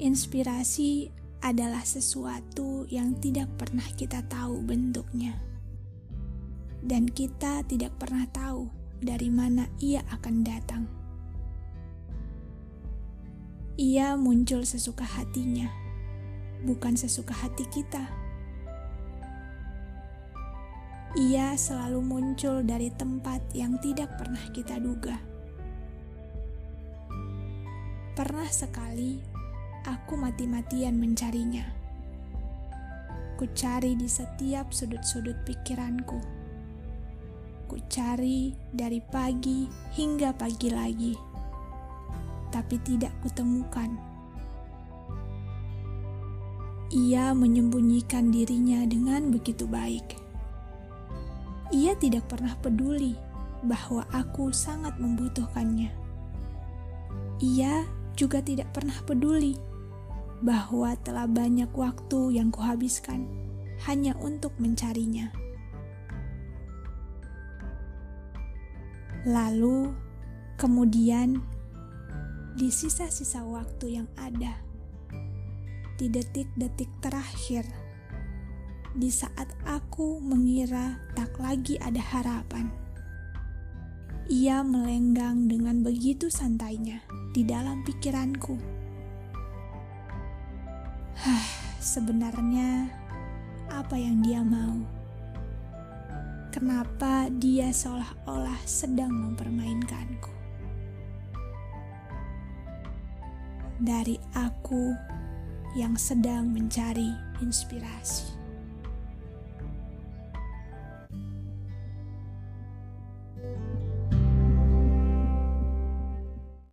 Inspirasi adalah sesuatu yang tidak pernah kita tahu bentuknya, dan kita tidak pernah tahu dari mana ia akan datang. Ia muncul sesuka hatinya, bukan sesuka hati kita. Ia selalu muncul dari tempat yang tidak pernah kita duga. Pernah sekali aku mati-matian mencarinya. Ku cari di setiap sudut-sudut pikiranku. Ku cari dari pagi hingga pagi lagi, tapi tidak kutemukan. Ia menyembunyikan dirinya dengan begitu baik. Ia tidak pernah peduli bahwa aku sangat membutuhkannya. Ia juga tidak pernah peduli bahwa telah banyak waktu yang kuhabiskan hanya untuk mencarinya. Lalu, kemudian, di sisa-sisa waktu yang ada, di detik-detik terakhir, di saat aku mengira tak lagi ada harapan, ia melenggang dengan begitu santainya di dalam pikiranku Hah, sebenarnya apa yang dia mau? Kenapa dia seolah-olah sedang mempermainkanku? Dari aku yang sedang mencari inspirasi.